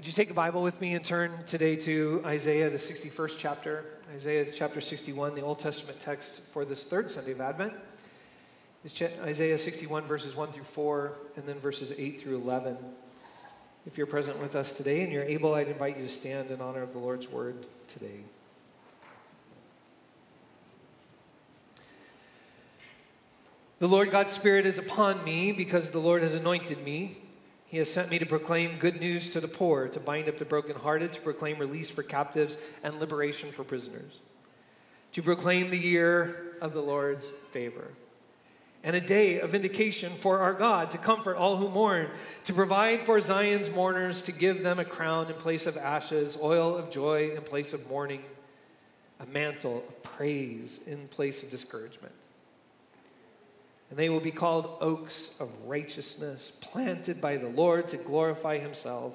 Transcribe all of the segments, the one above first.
Would you take the Bible with me and turn today to Isaiah, the 61st chapter? Isaiah chapter 61, the Old Testament text for this third Sunday of Advent. It's Isaiah 61, verses 1 through 4, and then verses 8 through 11. If you're present with us today and you're able, I'd invite you to stand in honor of the Lord's word today. The Lord God's Spirit is upon me because the Lord has anointed me. He has sent me to proclaim good news to the poor, to bind up the brokenhearted, to proclaim release for captives and liberation for prisoners, to proclaim the year of the Lord's favor, and a day of vindication for our God, to comfort all who mourn, to provide for Zion's mourners, to give them a crown in place of ashes, oil of joy in place of mourning, a mantle of praise in place of discouragement and they will be called oaks of righteousness, planted by the Lord to glorify himself.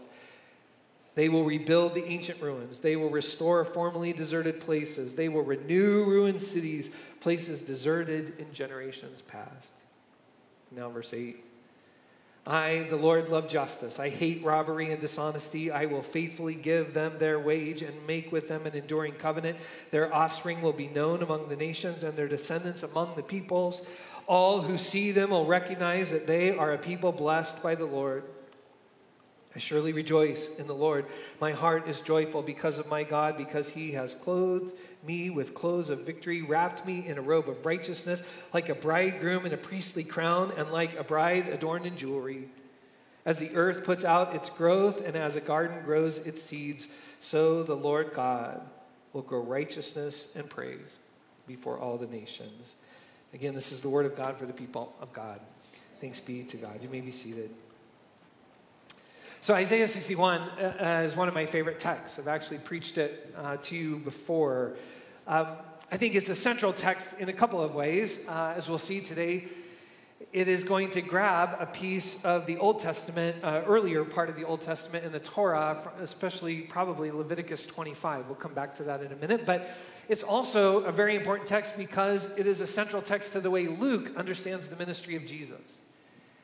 They will rebuild the ancient ruins. They will restore formerly deserted places. They will renew ruined cities, places deserted in generations past. Now, verse 8. I, the Lord, love justice. I hate robbery and dishonesty. I will faithfully give them their wage and make with them an enduring covenant. Their offspring will be known among the nations and their descendants among the peoples. All who see them will recognize that they are a people blessed by the Lord. I surely rejoice in the Lord. My heart is joyful because of my God, because he has clothed me with clothes of victory, wrapped me in a robe of righteousness, like a bridegroom in a priestly crown, and like a bride adorned in jewelry. As the earth puts out its growth, and as a garden grows its seeds, so the Lord God will grow righteousness and praise before all the nations. Again, this is the word of God for the people of God. Thanks be to God. You may be seated. So, Isaiah 61 uh, is one of my favorite texts. I've actually preached it uh, to you before. Um, I think it's a central text in a couple of ways. Uh, as we'll see today, it is going to grab a piece of the Old Testament, uh, earlier part of the Old Testament in the Torah, especially probably Leviticus 25. We'll come back to that in a minute. But it's also a very important text because it is a central text to the way Luke understands the ministry of Jesus.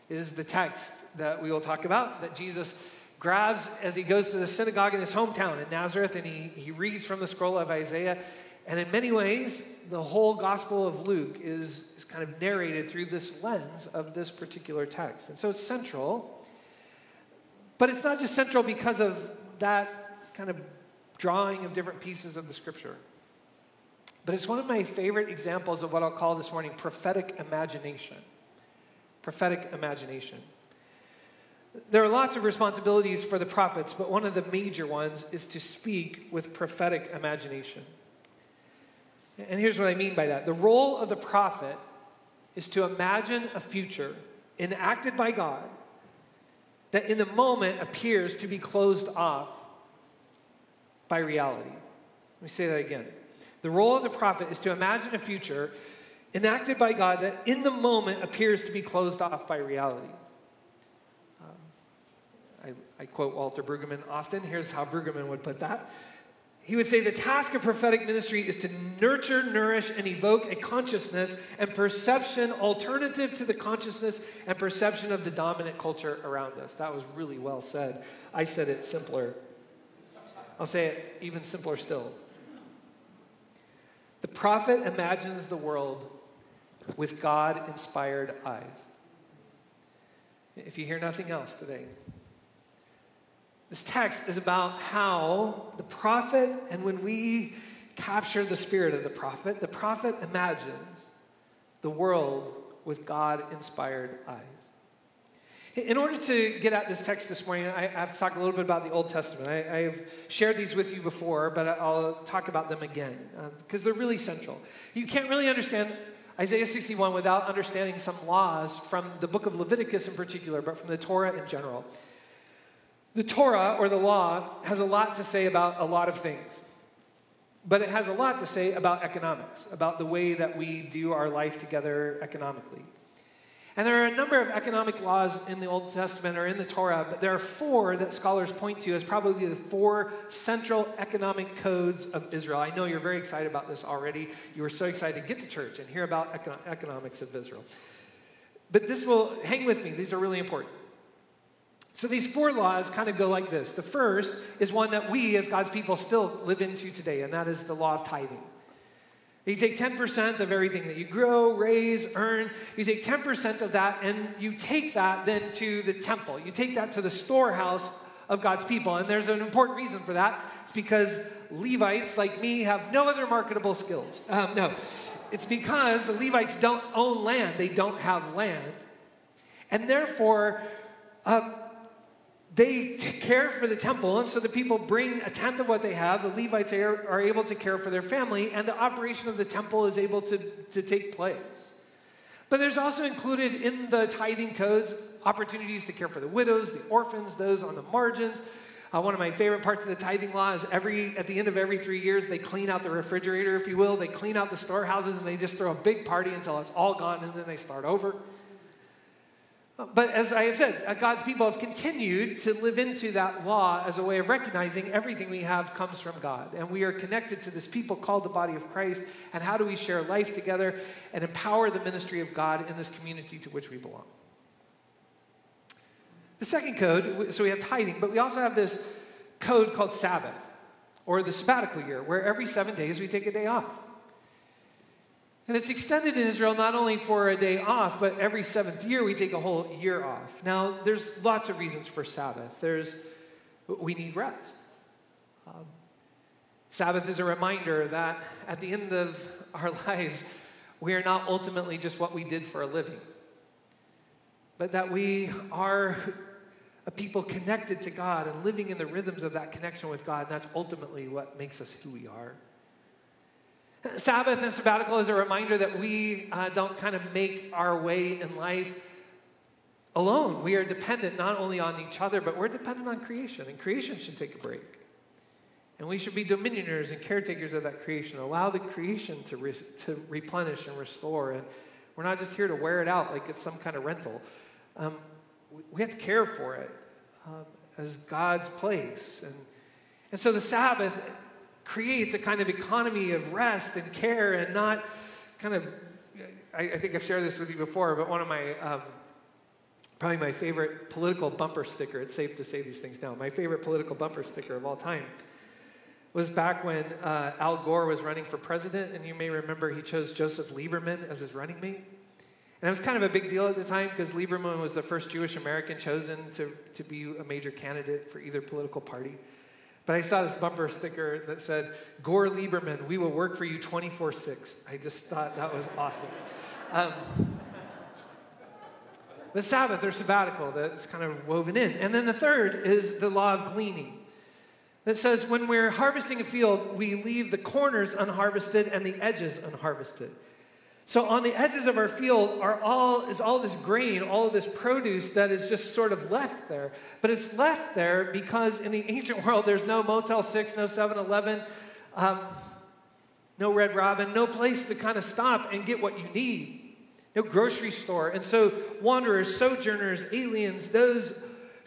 It is the text that we will talk about that Jesus grabs as he goes to the synagogue in his hometown in Nazareth and he, he reads from the scroll of Isaiah. And in many ways, the whole Gospel of Luke is, is kind of narrated through this lens of this particular text. And so it's central. But it's not just central because of that kind of drawing of different pieces of the scripture. But it's one of my favorite examples of what I'll call this morning prophetic imagination. Prophetic imagination. There are lots of responsibilities for the prophets, but one of the major ones is to speak with prophetic imagination. And here's what I mean by that the role of the prophet is to imagine a future enacted by God that in the moment appears to be closed off by reality. Let me say that again. The role of the prophet is to imagine a future enacted by God that in the moment appears to be closed off by reality. Um, I, I quote Walter Brueggemann often. Here's how Brueggemann would put that. He would say the task of prophetic ministry is to nurture, nourish, and evoke a consciousness and perception alternative to the consciousness and perception of the dominant culture around us. That was really well said. I said it simpler. I'll say it even simpler still. The prophet imagines the world with God inspired eyes. If you hear nothing else today, this text is about how the prophet, and when we capture the spirit of the prophet, the prophet imagines the world with God inspired eyes. In order to get at this text this morning, I have to talk a little bit about the Old Testament. I, have shared these with you before, but I'll talk about them again because uh, they're really central. You can't really understand Isaiah 61 without understanding some laws from the book of Leviticus in particular, but from the Torah in general. The Torah, or the law, has a lot to say about a lot of things, but it has a lot to say about economics, about the way that we do our life together economically. And there are a number of economic laws in the Old Testament or in the Torah, but there are four that scholars point to as probably the four central economic codes of Israel. I know you're very excited about this already. You were so excited to get to church and hear about econ- economics of Israel. But this will hang with me, these are really important. So these four laws kind of go like this. The first is one that we as God's people still live into today, and that is the law of tithing. You take 10% of everything that you grow, raise, earn. You take 10% of that and you take that then to the temple. You take that to the storehouse of God's people. And there's an important reason for that. It's because Levites, like me, have no other marketable skills. Um, no, it's because the Levites don't own land, they don't have land. And therefore, um, they care for the temple, and so the people bring a tenth of what they have. The Levites are, are able to care for their family, and the operation of the temple is able to, to take place. But there's also included in the tithing codes opportunities to care for the widows, the orphans, those on the margins. Uh, one of my favorite parts of the tithing law is every at the end of every three years they clean out the refrigerator, if you will. They clean out the storehouses and they just throw a big party until it's all gone, and then they start over. But as I have said, uh, God's people have continued to live into that law as a way of recognizing everything we have comes from God. And we are connected to this people called the body of Christ. And how do we share life together and empower the ministry of God in this community to which we belong? The second code, so we have tithing, but we also have this code called Sabbath or the sabbatical year, where every seven days we take a day off. And it's extended in Israel not only for a day off, but every seventh year we take a whole year off. Now, there's lots of reasons for Sabbath. There's, we need rest. Um, Sabbath is a reminder that at the end of our lives, we are not ultimately just what we did for a living, but that we are a people connected to God and living in the rhythms of that connection with God. And that's ultimately what makes us who we are. Sabbath and sabbatical is a reminder that we uh, don't kind of make our way in life alone. We are dependent not only on each other, but we're dependent on creation, and creation should take a break. And we should be dominioners and caretakers of that creation. Allow the creation to, re- to replenish and restore. And we're not just here to wear it out like it's some kind of rental. Um, we have to care for it um, as God's place. And, and so the Sabbath creates a kind of economy of rest and care and not kind of, I, I think I've shared this with you before, but one of my, um, probably my favorite political bumper sticker, it's safe to say these things now, my favorite political bumper sticker of all time was back when uh, Al Gore was running for president, and you may remember he chose Joseph Lieberman as his running mate. And it was kind of a big deal at the time because Lieberman was the first Jewish American chosen to, to be a major candidate for either political party. But I saw this bumper sticker that said, Gore Lieberman, we will work for you 24 6. I just thought that was awesome. Um, the Sabbath or sabbatical that's kind of woven in. And then the third is the law of gleaning. That says when we're harvesting a field, we leave the corners unharvested and the edges unharvested. So on the edges of our field are all is all this grain, all of this produce that is just sort of left there. But it's left there because in the ancient world there's no Motel 6, no 7-Eleven, um, no Red Robin, no place to kind of stop and get what you need. No grocery store. And so wanderers, sojourners, aliens, those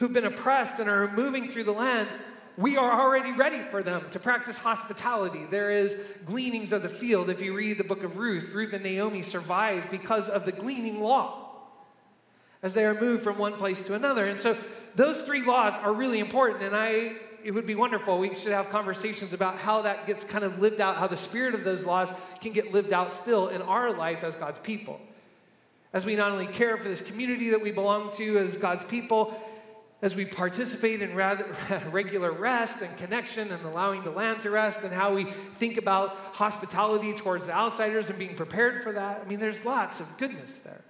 who've been oppressed and are moving through the land we are already ready for them to practice hospitality. There is gleanings of the field. If you read the book of Ruth, Ruth and Naomi survived because of the gleaning law as they are moved from one place to another. And so those three laws are really important. And I, it would be wonderful. We should have conversations about how that gets kind of lived out, how the spirit of those laws can get lived out still in our life as God's people. As we not only care for this community that we belong to as God's people, as we participate in rather, regular rest and connection and allowing the land to rest and how we think about hospitality towards the outsiders and being prepared for that. I mean, there's lots of goodness there.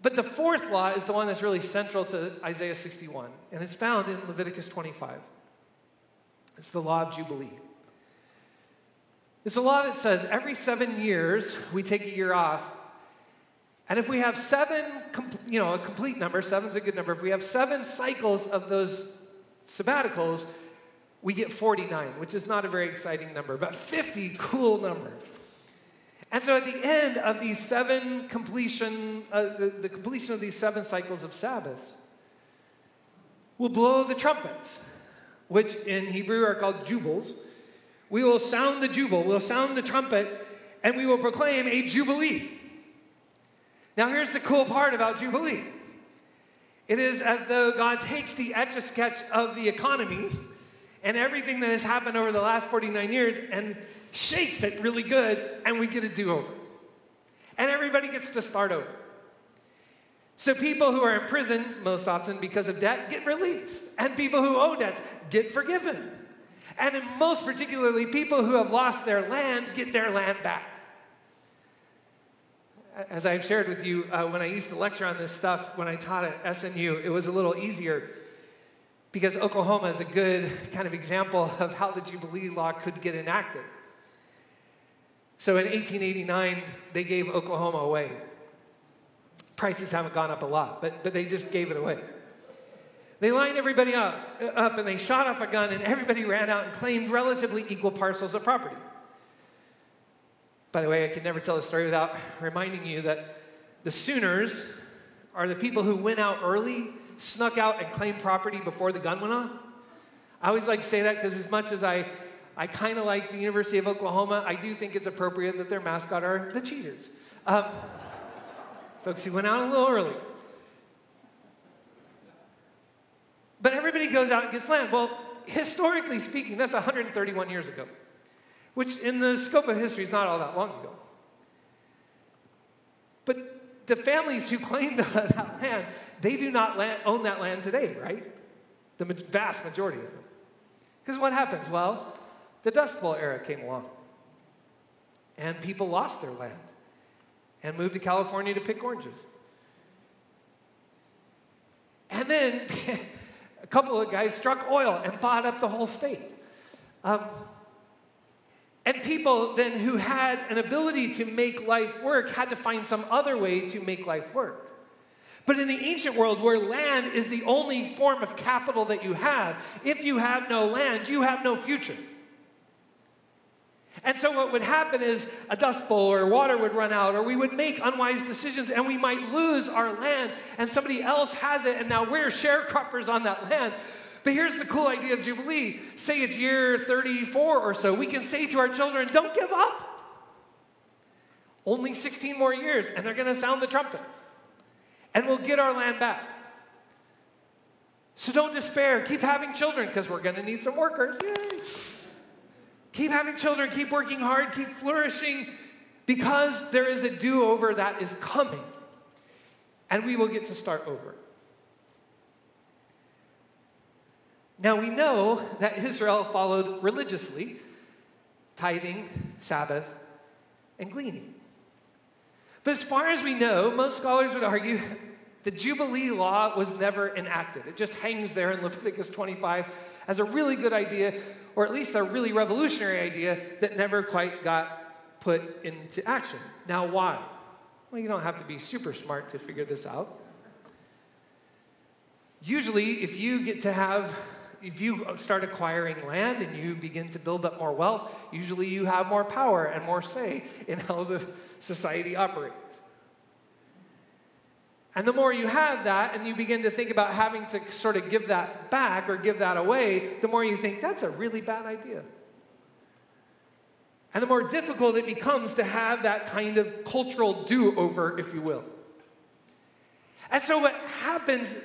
But the fourth law is the one that's really central to Isaiah 61, and it's found in Leviticus 25. It's the law of Jubilee. It's a law that says every seven years we take a year off and if we have seven, you know, a complete number, seven's a good number. If we have seven cycles of those sabbaticals, we get 49, which is not a very exciting number, but 50, cool number. And so at the end of these seven completion, uh, the, the completion of these seven cycles of Sabbaths, we'll blow the trumpets, which in Hebrew are called jubals. We will sound the jubal, we'll sound the trumpet, and we will proclaim a jubilee. Now, here's the cool part about Jubilee It is as though God takes the etch a sketch of the economy and everything that has happened over the last 49 years and shakes it really good, and we get a do over. And everybody gets to start over. So people who are in prison, most often because of debt, get released. And people who owe debts get forgiven. And most particularly, people who have lost their land get their land back. As I've shared with you, uh, when I used to lecture on this stuff when I taught at SNU, it was a little easier because Oklahoma is a good kind of example of how the Jubilee Law could get enacted. So in 1889, they gave Oklahoma away. Prices haven't gone up a lot, but, but they just gave it away. They lined everybody up, up and they shot off a gun, and everybody ran out and claimed relatively equal parcels of property. By the way, I can never tell a story without reminding you that the Sooners are the people who went out early, snuck out, and claimed property before the gun went off. I always like to say that because, as much as I, I kind of like the University of Oklahoma, I do think it's appropriate that their mascot are the Cheaters. Um, folks who went out a little early. But everybody goes out and gets land. Well, historically speaking, that's 131 years ago which in the scope of history is not all that long ago. But the families who claimed that land, they do not land, own that land today, right? The vast majority of them. Because what happens? Well, the Dust Bowl era came along, and people lost their land and moved to California to pick oranges. And then a couple of guys struck oil and bought up the whole state. Um, and people then who had an ability to make life work had to find some other way to make life work. But in the ancient world, where land is the only form of capital that you have, if you have no land, you have no future. And so, what would happen is a dust bowl or water would run out, or we would make unwise decisions and we might lose our land, and somebody else has it, and now we're sharecroppers on that land. But here's the cool idea of Jubilee. Say it's year 34 or so, we can say to our children, don't give up. Only 16 more years, and they're going to sound the trumpets. And we'll get our land back. So don't despair. Keep having children because we're going to need some workers. Yay. Keep having children, keep working hard, keep flourishing because there is a do over that is coming. And we will get to start over. Now we know that Israel followed religiously tithing, Sabbath, and gleaning. But as far as we know, most scholars would argue the Jubilee law was never enacted. It just hangs there in Leviticus 25 as a really good idea, or at least a really revolutionary idea that never quite got put into action. Now, why? Well, you don't have to be super smart to figure this out. Usually, if you get to have if you start acquiring land and you begin to build up more wealth, usually you have more power and more say in how the society operates. And the more you have that and you begin to think about having to sort of give that back or give that away, the more you think that's a really bad idea. And the more difficult it becomes to have that kind of cultural do over, if you will. And so what happens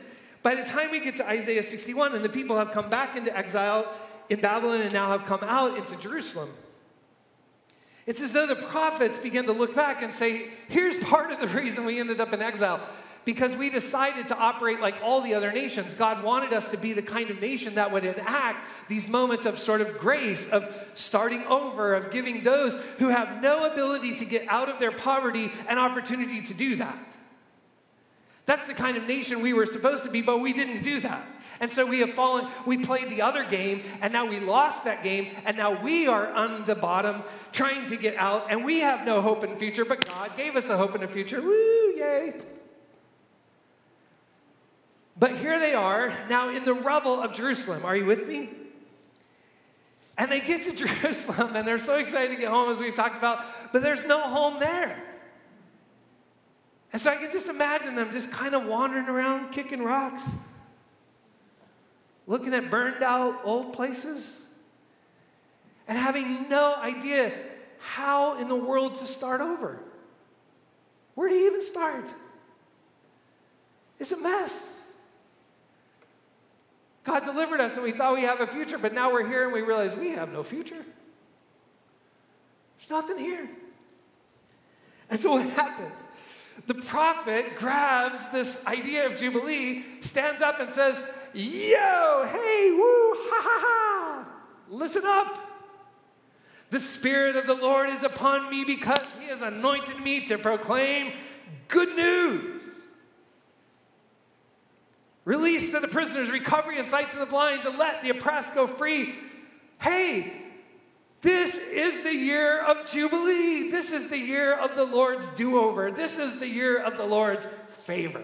by the time we get to Isaiah 61 and the people have come back into exile in Babylon and now have come out into Jerusalem, it's as though the prophets begin to look back and say, here's part of the reason we ended up in exile. Because we decided to operate like all the other nations. God wanted us to be the kind of nation that would enact these moments of sort of grace, of starting over, of giving those who have no ability to get out of their poverty an opportunity to do that. That's the kind of nation we were supposed to be, but we didn't do that. And so we have fallen, we played the other game, and now we lost that game, and now we are on the bottom trying to get out, and we have no hope in future, but God gave us a hope in the future. Woo, yay. But here they are, now in the rubble of Jerusalem. Are you with me? And they get to Jerusalem, and they're so excited to get home, as we've talked about, but there's no home there. And so I can just imagine them just kind of wandering around, kicking rocks, looking at burned out old places, and having no idea how in the world to start over. Where do you even start? It's a mess. God delivered us and we thought we have a future, but now we're here and we realize we have no future. There's nothing here. And so what happens? The prophet grabs this idea of Jubilee, stands up and says, Yo, hey, woo, ha ha ha, listen up. The Spirit of the Lord is upon me because He has anointed me to proclaim good news. Release to the prisoners, recovery of sight to the blind, to let the oppressed go free. Hey, this is the year of Jubilee. This is the year of the Lord's do over. This is the year of the Lord's favor.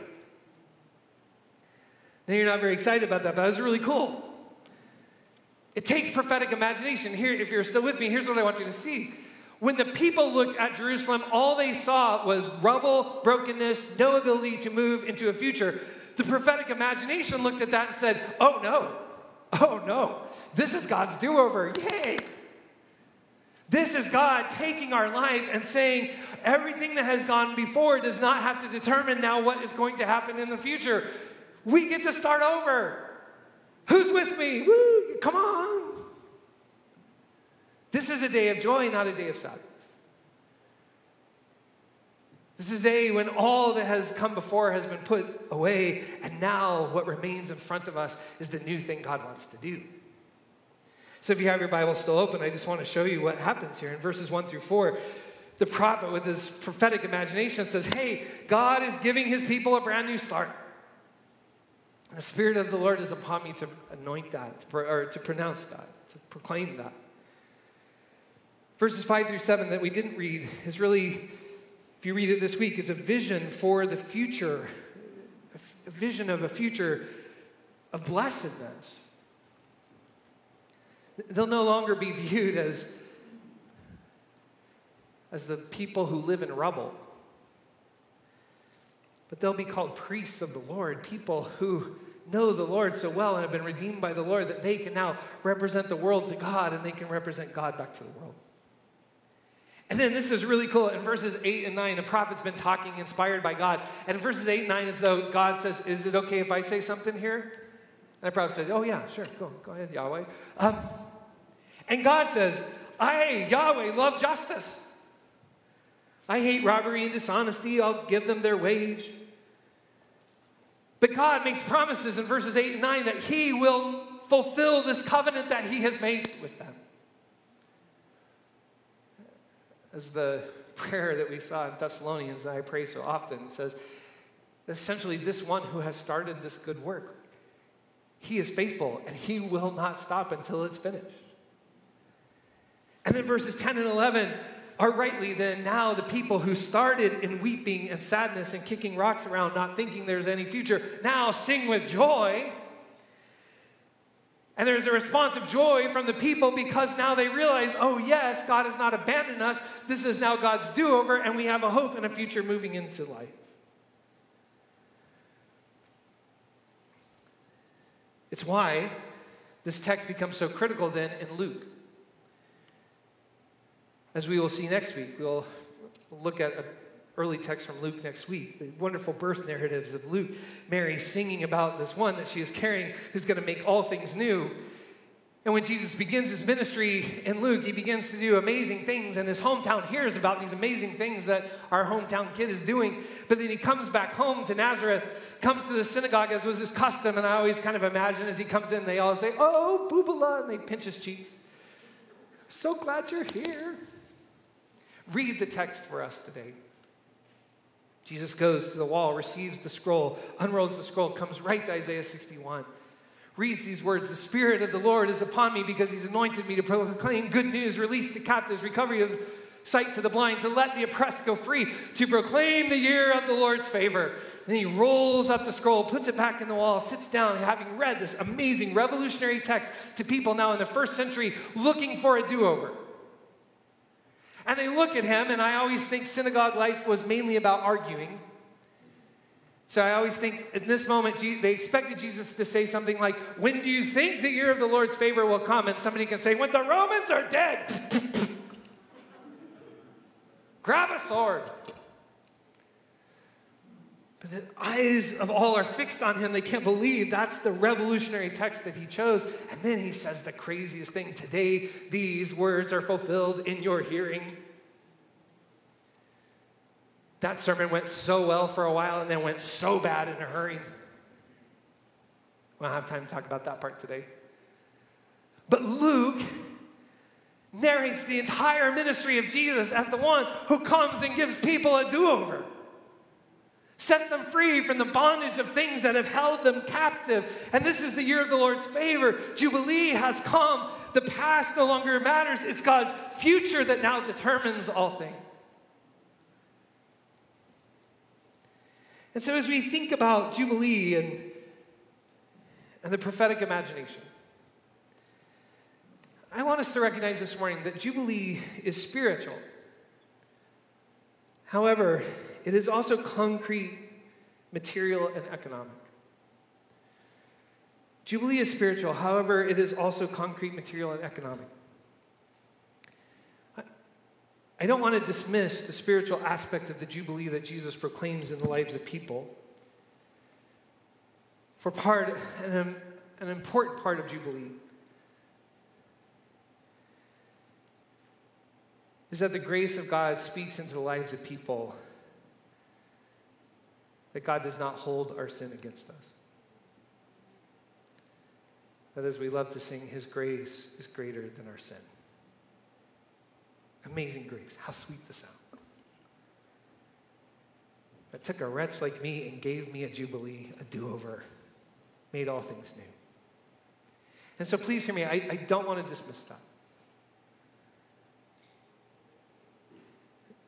Now, you're not very excited about that, but it's really cool. It takes prophetic imagination. Here, if you're still with me, here's what I want you to see. When the people looked at Jerusalem, all they saw was rubble, brokenness, no ability to move into a future. The prophetic imagination looked at that and said, Oh no, oh no, this is God's do over. Yay! This is God taking our life and saying everything that has gone before does not have to determine now what is going to happen in the future. We get to start over. Who's with me? Woo, come on. This is a day of joy, not a day of sadness. This is a day when all that has come before has been put away, and now what remains in front of us is the new thing God wants to do. So if you have your Bible still open, I just want to show you what happens here in verses 1 through 4. The prophet, with his prophetic imagination, says, Hey, God is giving his people a brand new start. The Spirit of the Lord is upon me to anoint that, to, or to pronounce that, to proclaim that. Verses 5 through 7 that we didn't read is really, if you read it this week, is a vision for the future, a vision of a future of blessedness. They'll no longer be viewed as, as the people who live in rubble, but they'll be called priests of the Lord, people who know the Lord so well and have been redeemed by the Lord that they can now represent the world to God and they can represent God back to the world. And then this is really cool. In verses 8 and 9, the prophet's been talking inspired by God. And in verses 8 and 9, as though God says, Is it okay if I say something here? And the prophet says, Oh, yeah, sure, go, go ahead, Yahweh. Um, and God says, I, Yahweh, love justice. I hate robbery and dishonesty. I'll give them their wage. But God makes promises in verses 8 and 9 that He will fulfill this covenant that He has made with them. As the prayer that we saw in Thessalonians that I pray so often says, essentially, this one who has started this good work, He is faithful and He will not stop until it's finished. And then verses 10 and 11 are rightly then now the people who started in weeping and sadness and kicking rocks around, not thinking there's any future, now sing with joy. And there's a response of joy from the people because now they realize, oh, yes, God has not abandoned us. This is now God's do over, and we have a hope and a future moving into life. It's why this text becomes so critical then in Luke. As we will see next week, we'll look at an early text from Luke next week, the wonderful birth narratives of Luke, Mary singing about this one that she is carrying who's going to make all things new. And when Jesus begins his ministry in Luke, he begins to do amazing things, and his hometown hears about these amazing things that our hometown kid is doing. But then he comes back home to Nazareth, comes to the synagogue as was his custom, and I always kind of imagine as he comes in, they all say, Oh, boobala, and they pinch his cheeks. So glad you're here. Read the text for us today. Jesus goes to the wall, receives the scroll, unrolls the scroll, comes right to Isaiah 61, reads these words The Spirit of the Lord is upon me because He's anointed me to proclaim good news, release the captives, recovery of sight to the blind, to let the oppressed go free, to proclaim the year of the Lord's favor. Then he rolls up the scroll, puts it back in the wall, sits down, having read this amazing revolutionary text to people now in the first century looking for a do over. And they look at him, and I always think synagogue life was mainly about arguing. So I always think in this moment, they expected Jesus to say something like, When do you think the year of the Lord's favor will come? And somebody can say, When the Romans are dead. Grab a sword. The eyes of all are fixed on him. They can't believe that's the revolutionary text that he chose. And then he says the craziest thing today, these words are fulfilled in your hearing. That sermon went so well for a while and then went so bad in a hurry. We don't have time to talk about that part today. But Luke narrates the entire ministry of Jesus as the one who comes and gives people a do over, sets them free from the bondage of things that have held them captive. And this is the year of the Lord's favor. Jubilee has come. The past no longer matters, it's God's future that now determines all things. And so, as we think about Jubilee and, and the prophetic imagination, I want us to recognize this morning that Jubilee is spiritual. However, it is also concrete, material, and economic. Jubilee is spiritual, however, it is also concrete, material, and economic. I don't want to dismiss the spiritual aspect of the Jubilee that Jesus proclaims in the lives of people. For part, an, um, an important part of Jubilee is that the grace of God speaks into the lives of people, that God does not hold our sin against us. That as we love to sing, His grace is greater than our sin. Amazing grace. How sweet the sound. That took a wretch like me and gave me a jubilee, a do over, made all things new. And so please hear me, I, I don't want to dismiss that.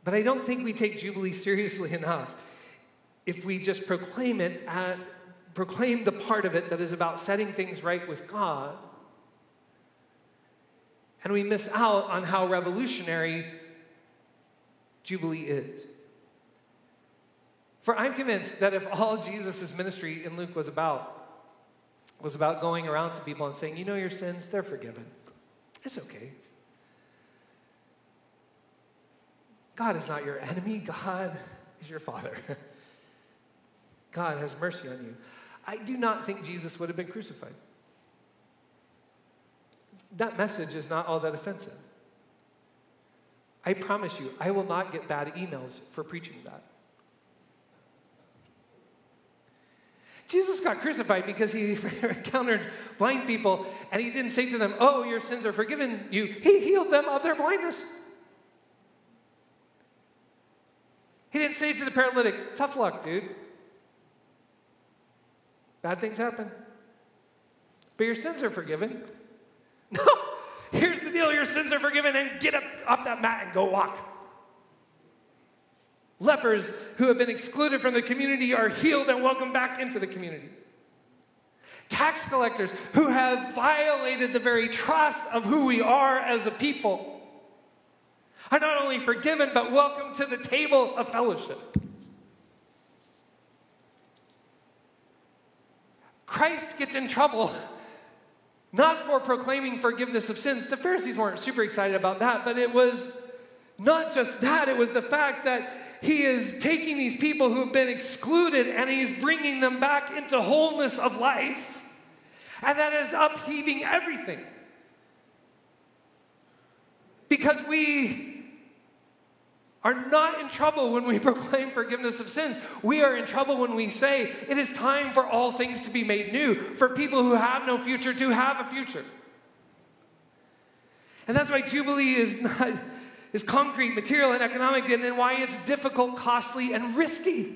But I don't think we take Jubilee seriously enough if we just proclaim it, at, proclaim the part of it that is about setting things right with God and we miss out on how revolutionary Jubilee is. For I'm convinced that if all Jesus' ministry in Luke was about, was about going around to people and saying, you know your sins, they're forgiven. It's okay. God is not your enemy, God is your father. God has mercy on you. I do not think Jesus would have been crucified that message is not all that offensive. I promise you, I will not get bad emails for preaching that. Jesus got crucified because he encountered blind people and he didn't say to them, Oh, your sins are forgiven you. He healed them of their blindness. He didn't say to the paralytic, Tough luck, dude. Bad things happen. But your sins are forgiven. No, here's the deal your sins are forgiven, and get up off that mat and go walk. Lepers who have been excluded from the community are healed and welcomed back into the community. Tax collectors who have violated the very trust of who we are as a people are not only forgiven, but welcomed to the table of fellowship. Christ gets in trouble not for proclaiming forgiveness of sins. The Pharisees weren't super excited about that, but it was not just that, it was the fact that he is taking these people who have been excluded and he's bringing them back into wholeness of life. And that is upheaving everything. Because we are not in trouble when we proclaim forgiveness of sins. We are in trouble when we say it is time for all things to be made new, for people who have no future to have a future. And that's why Jubilee is not is concrete, material, and economic, and then why it's difficult, costly, and risky.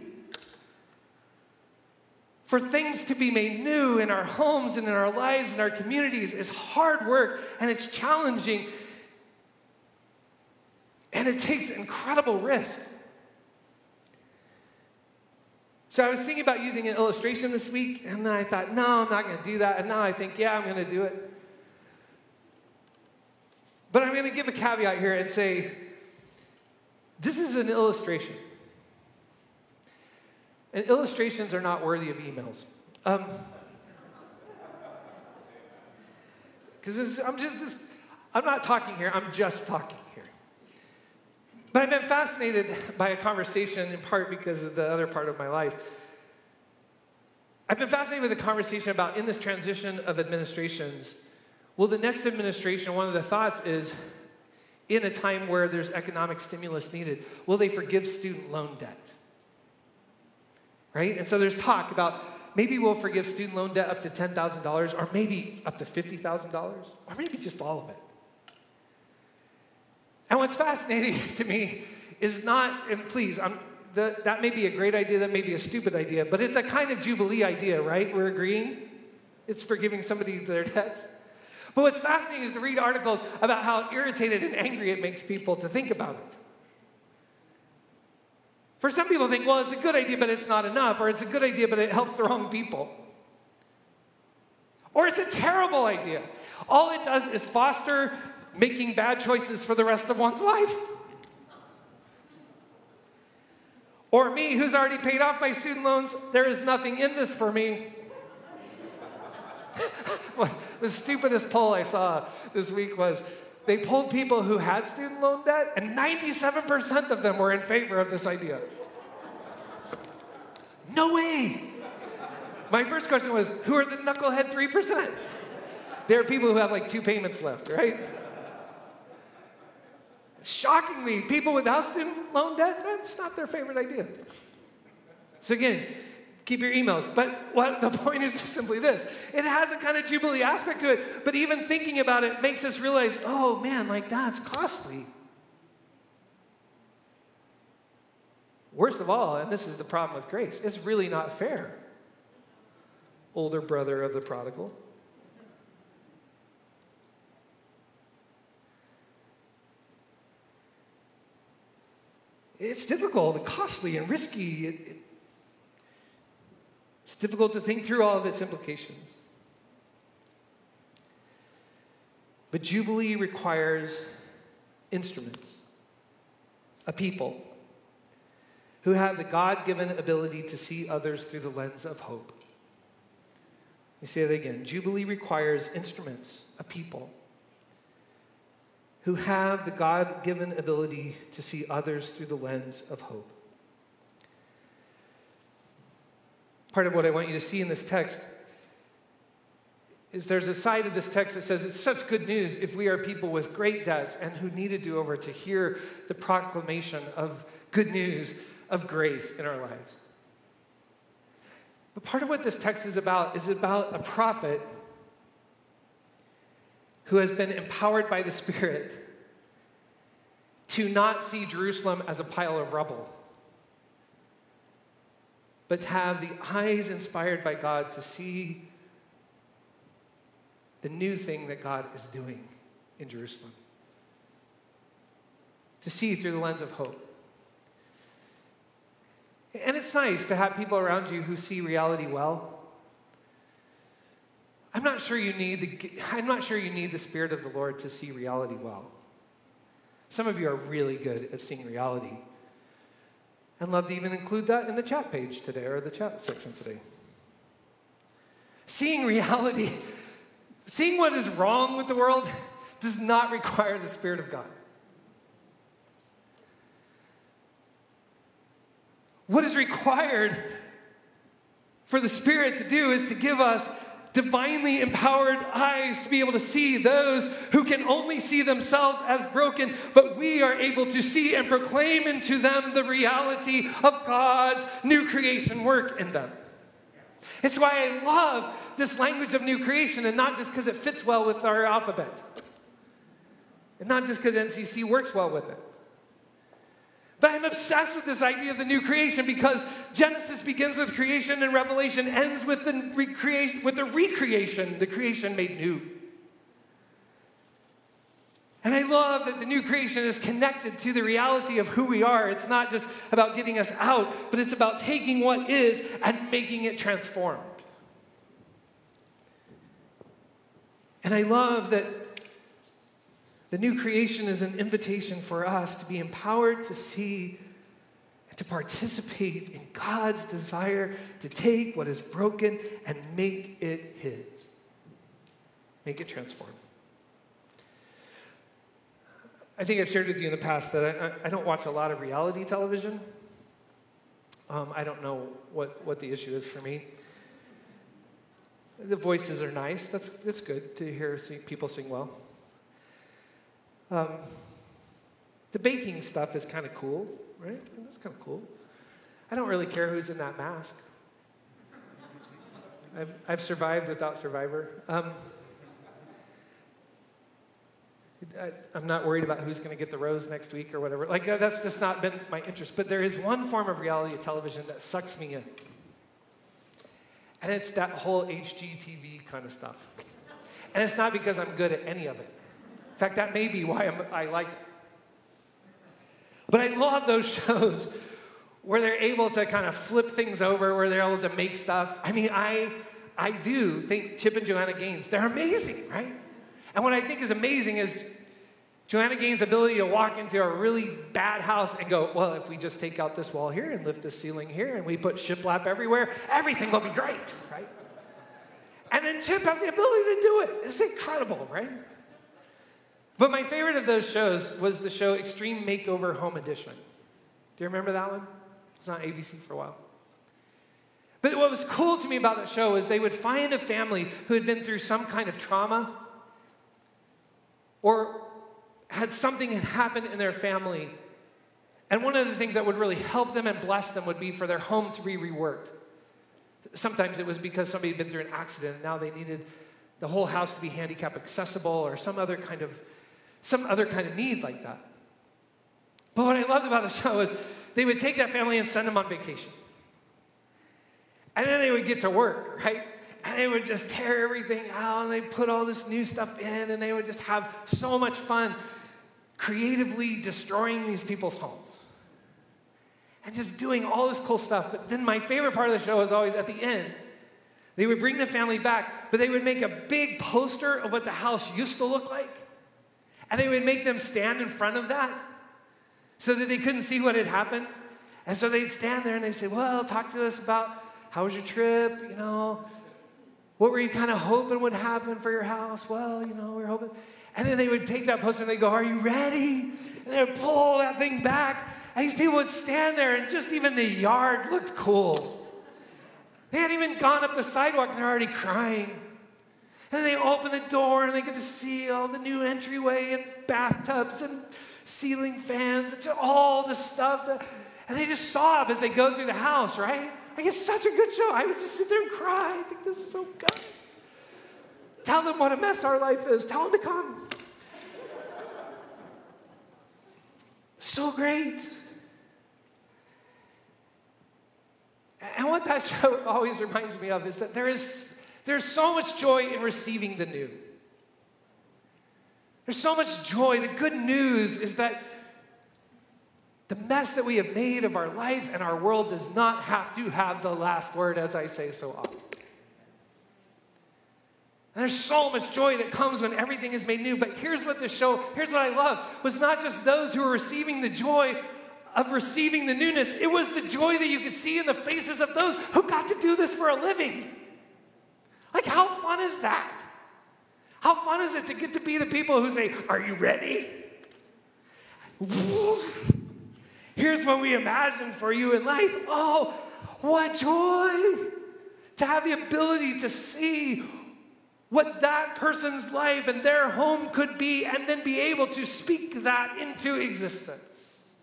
For things to be made new in our homes and in our lives and our communities is hard work and it's challenging and it takes incredible risk. So I was thinking about using an illustration this week, and then I thought, no, I'm not going to do that. And now I think, yeah, I'm going to do it. But I'm going to give a caveat here and say, this is an illustration. And illustrations are not worthy of emails. Because um, I'm just, just, I'm not talking here, I'm just talking. But I've been fascinated by a conversation, in part because of the other part of my life, I've been fascinated with a conversation about in this transition of administrations. Well, the next administration, one of the thoughts is in a time where there's economic stimulus needed, will they forgive student loan debt? Right? And so there's talk about maybe we'll forgive student loan debt up to $10,000 or maybe up to $50,000 or maybe just all of it. And what's fascinating to me is not, and please, I'm, the, that may be a great idea, that may be a stupid idea, but it's a kind of Jubilee idea, right? We're agreeing? It's forgiving somebody their debts. But what's fascinating is to read articles about how irritated and angry it makes people to think about it. For some people think, well, it's a good idea, but it's not enough, or it's a good idea, but it helps the wrong people. Or it's a terrible idea. All it does is foster making bad choices for the rest of one's life. Or me, who's already paid off my student loans, there is nothing in this for me. the stupidest poll I saw this week was they polled people who had student loan debt, and 97% of them were in favor of this idea. No way. My first question was who are the knucklehead 3%? There are people who have like two payments left, right? Shockingly, people without student loan debt, that's not their favorite idea. So, again, keep your emails. But what the point is simply this it has a kind of Jubilee aspect to it, but even thinking about it makes us realize oh man, like that's costly. Worst of all, and this is the problem with grace, it's really not fair. Older brother of the prodigal. It's difficult and costly and risky. It, it, it's difficult to think through all of its implications. But Jubilee requires instruments, a people who have the God given ability to see others through the lens of hope. Let me say that again. Jubilee requires instruments, a people who have the God given ability to see others through the lens of hope. Part of what I want you to see in this text is there's a side of this text that says it's such good news if we are people with great debts and who need a do over to hear the proclamation of good news of grace in our lives. But part of what this text is about is about a prophet who has been empowered by the Spirit to not see Jerusalem as a pile of rubble, but to have the eyes inspired by God to see the new thing that God is doing in Jerusalem. To see through the lens of hope. And it's nice to have people around you who see reality well. I'm not sure you need the, I'm not sure you need the Spirit of the Lord to see reality well. Some of you are really good at seeing reality. And love to even include that in the chat page today or the chat section today. Seeing reality, seeing what is wrong with the world, does not require the Spirit of God. What is required for the Spirit to do is to give us divinely empowered eyes to be able to see those who can only see themselves as broken, but we are able to see and proclaim into them the reality of God's new creation work in them. It's why I love this language of new creation, and not just because it fits well with our alphabet, and not just because NCC works well with it. But I'm obsessed with this idea of the new creation because Genesis begins with creation and Revelation ends with the recreation, with the recreation, the creation made new. And I love that the new creation is connected to the reality of who we are. It's not just about getting us out, but it's about taking what is and making it transformed. And I love that the new creation is an invitation for us to be empowered to see and to participate in God's desire to take what is broken and make it His, make it transform. I think I've shared with you in the past that I, I don't watch a lot of reality television. Um, I don't know what, what the issue is for me. The voices are nice. That's, that's good to hear people sing well. Um, the baking stuff is kind of cool, right? That's kind of cool. I don't really care who's in that mask. I've, I've survived without Survivor. Um, I, am not worried about who's going to get the rose next week or whatever. Like, that's just not been my interest. But there is one form of reality television that sucks me in. And it's that whole HGTV kind of stuff. And it's not because I'm good at any of it. In fact, that may be why I'm, I like it. But I love those shows where they're able to kind of flip things over, where they're able to make stuff. I mean, I, I do think Chip and Joanna Gaines, they're amazing, right? And what I think is amazing is Joanna Gaines' ability to walk into a really bad house and go, well, if we just take out this wall here and lift this ceiling here and we put shiplap everywhere, everything will be great, right? And then Chip has the ability to do it. It's incredible, right? But my favorite of those shows was the show Extreme Makeover Home Edition. Do you remember that one? It was on ABC for a while. But what was cool to me about that show is they would find a family who had been through some kind of trauma or had something happen in their family. And one of the things that would really help them and bless them would be for their home to be reworked. Sometimes it was because somebody had been through an accident and now they needed the whole house to be handicap accessible or some other kind of some other kind of need like that. But what I loved about the show is they would take that family and send them on vacation. And then they would get to work, right? and they would just tear everything out and they put all this new stuff in and they would just have so much fun creatively destroying these people's homes and just doing all this cool stuff. But then my favorite part of the show was always at the end. They would bring the family back, but they would make a big poster of what the house used to look like. And they would make them stand in front of that so that they couldn't see what had happened. And so they'd stand there and they'd say, Well, talk to us about how was your trip? You know, what were you kind of hoping would happen for your house? Well, you know, we are hoping. And then they would take that poster and they'd go, Are you ready? And they would pull that thing back. And these people would stand there, and just even the yard looked cool. They hadn't even gone up the sidewalk, and they're already crying. And they open the door, and they get to see all the new entryway and bathtubs and ceiling fans and all the stuff. That, and they just sob as they go through the house, right? Like, it's such a good show. I would just sit there and cry. I think this is so good. Tell them what a mess our life is. Tell them to come. So great. And what that show always reminds me of is that there is there's so much joy in receiving the new. There's so much joy. The good news is that the mess that we have made of our life and our world does not have to have the last word, as I say so often. And there's so much joy that comes when everything is made new. But here's what this show, here's what I love, was not just those who were receiving the joy of receiving the newness, it was the joy that you could see in the faces of those who got to do this for a living. Like, how fun is that? How fun is it to get to be the people who say, Are you ready? Here's what we imagine for you in life. Oh, what joy to have the ability to see what that person's life and their home could be and then be able to speak that into existence.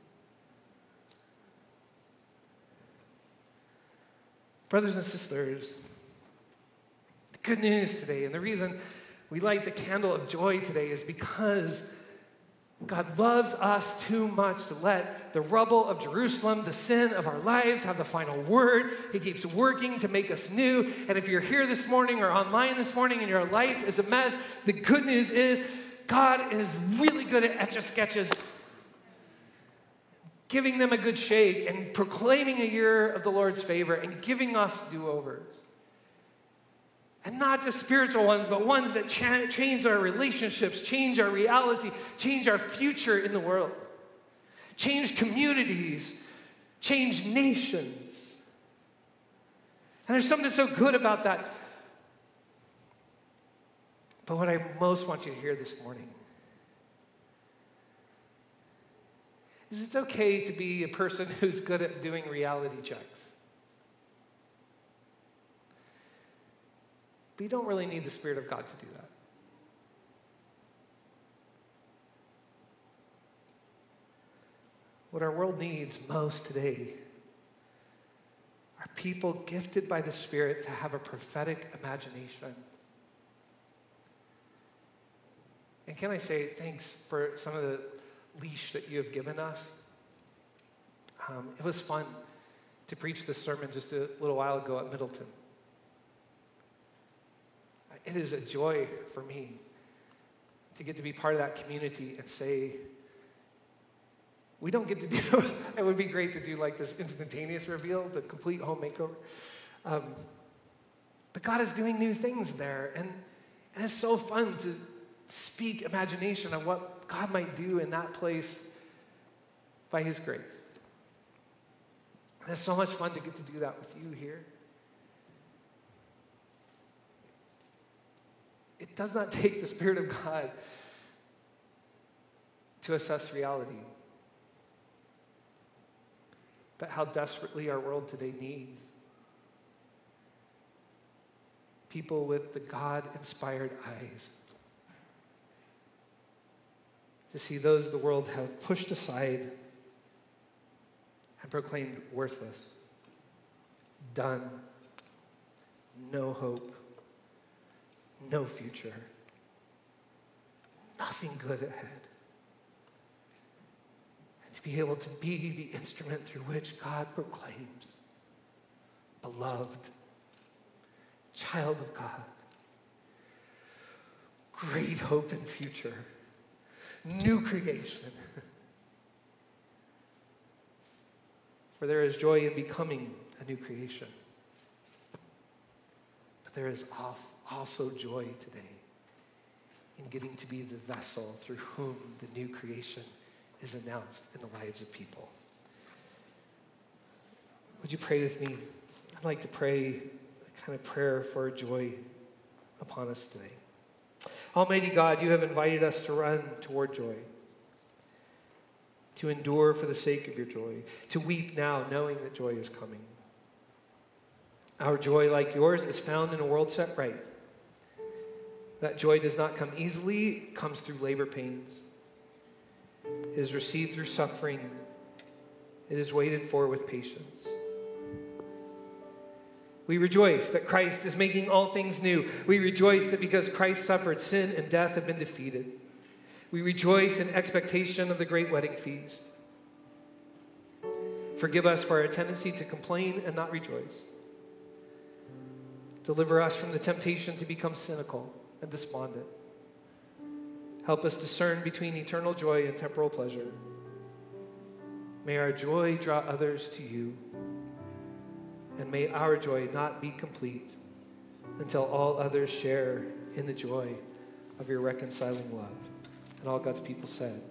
Brothers and sisters, good news today, and the reason we light the candle of joy today is because God loves us too much to let the rubble of Jerusalem, the sin of our lives, have the final word. He keeps working to make us new. And if you're here this morning or online this morning and your life is a mess, the good news is God is really good at etch a sketches, giving them a good shake and proclaiming a year of the Lord's favor and giving us do overs. And not just spiritual ones, but ones that cha- change our relationships, change our reality, change our future in the world, change communities, change nations. And there's something so good about that. But what I most want you to hear this morning is it's okay to be a person who's good at doing reality checks. But you don't really need the Spirit of God to do that. What our world needs most today are people gifted by the Spirit to have a prophetic imagination. And can I say thanks for some of the leash that you have given us? Um, it was fun to preach this sermon just a little while ago at Middleton. It is a joy for me to get to be part of that community and say, we don't get to do, it would be great to do like this instantaneous reveal, the complete home makeover. Um, but God is doing new things there. And, and it's so fun to speak imagination of what God might do in that place by His grace. And it's so much fun to get to do that with you here. It does not take the Spirit of God to assess reality. But how desperately our world today needs people with the God inspired eyes to see those the world have pushed aside and proclaimed worthless, done, no hope, no future, nothing good ahead And to be able to be the instrument through which God proclaims, beloved, child of God, great hope and future, new creation. For there is joy in becoming a new creation. But there is also joy today in getting to be the vessel through whom the new creation is announced in the lives of people. Would you pray with me? I'd like to pray a kind of prayer for joy upon us today. Almighty God, you have invited us to run toward joy, to endure for the sake of your joy, to weep now knowing that joy is coming. Our joy, like yours, is found in a world set right. That joy does not come easily, it comes through labor pains. It is received through suffering. It is waited for with patience. We rejoice that Christ is making all things new. We rejoice that because Christ suffered, sin and death have been defeated. We rejoice in expectation of the great wedding feast. Forgive us for our tendency to complain and not rejoice. Deliver us from the temptation to become cynical and despondent. Help us discern between eternal joy and temporal pleasure. May our joy draw others to you, and may our joy not be complete until all others share in the joy of your reconciling love. And all God's people said,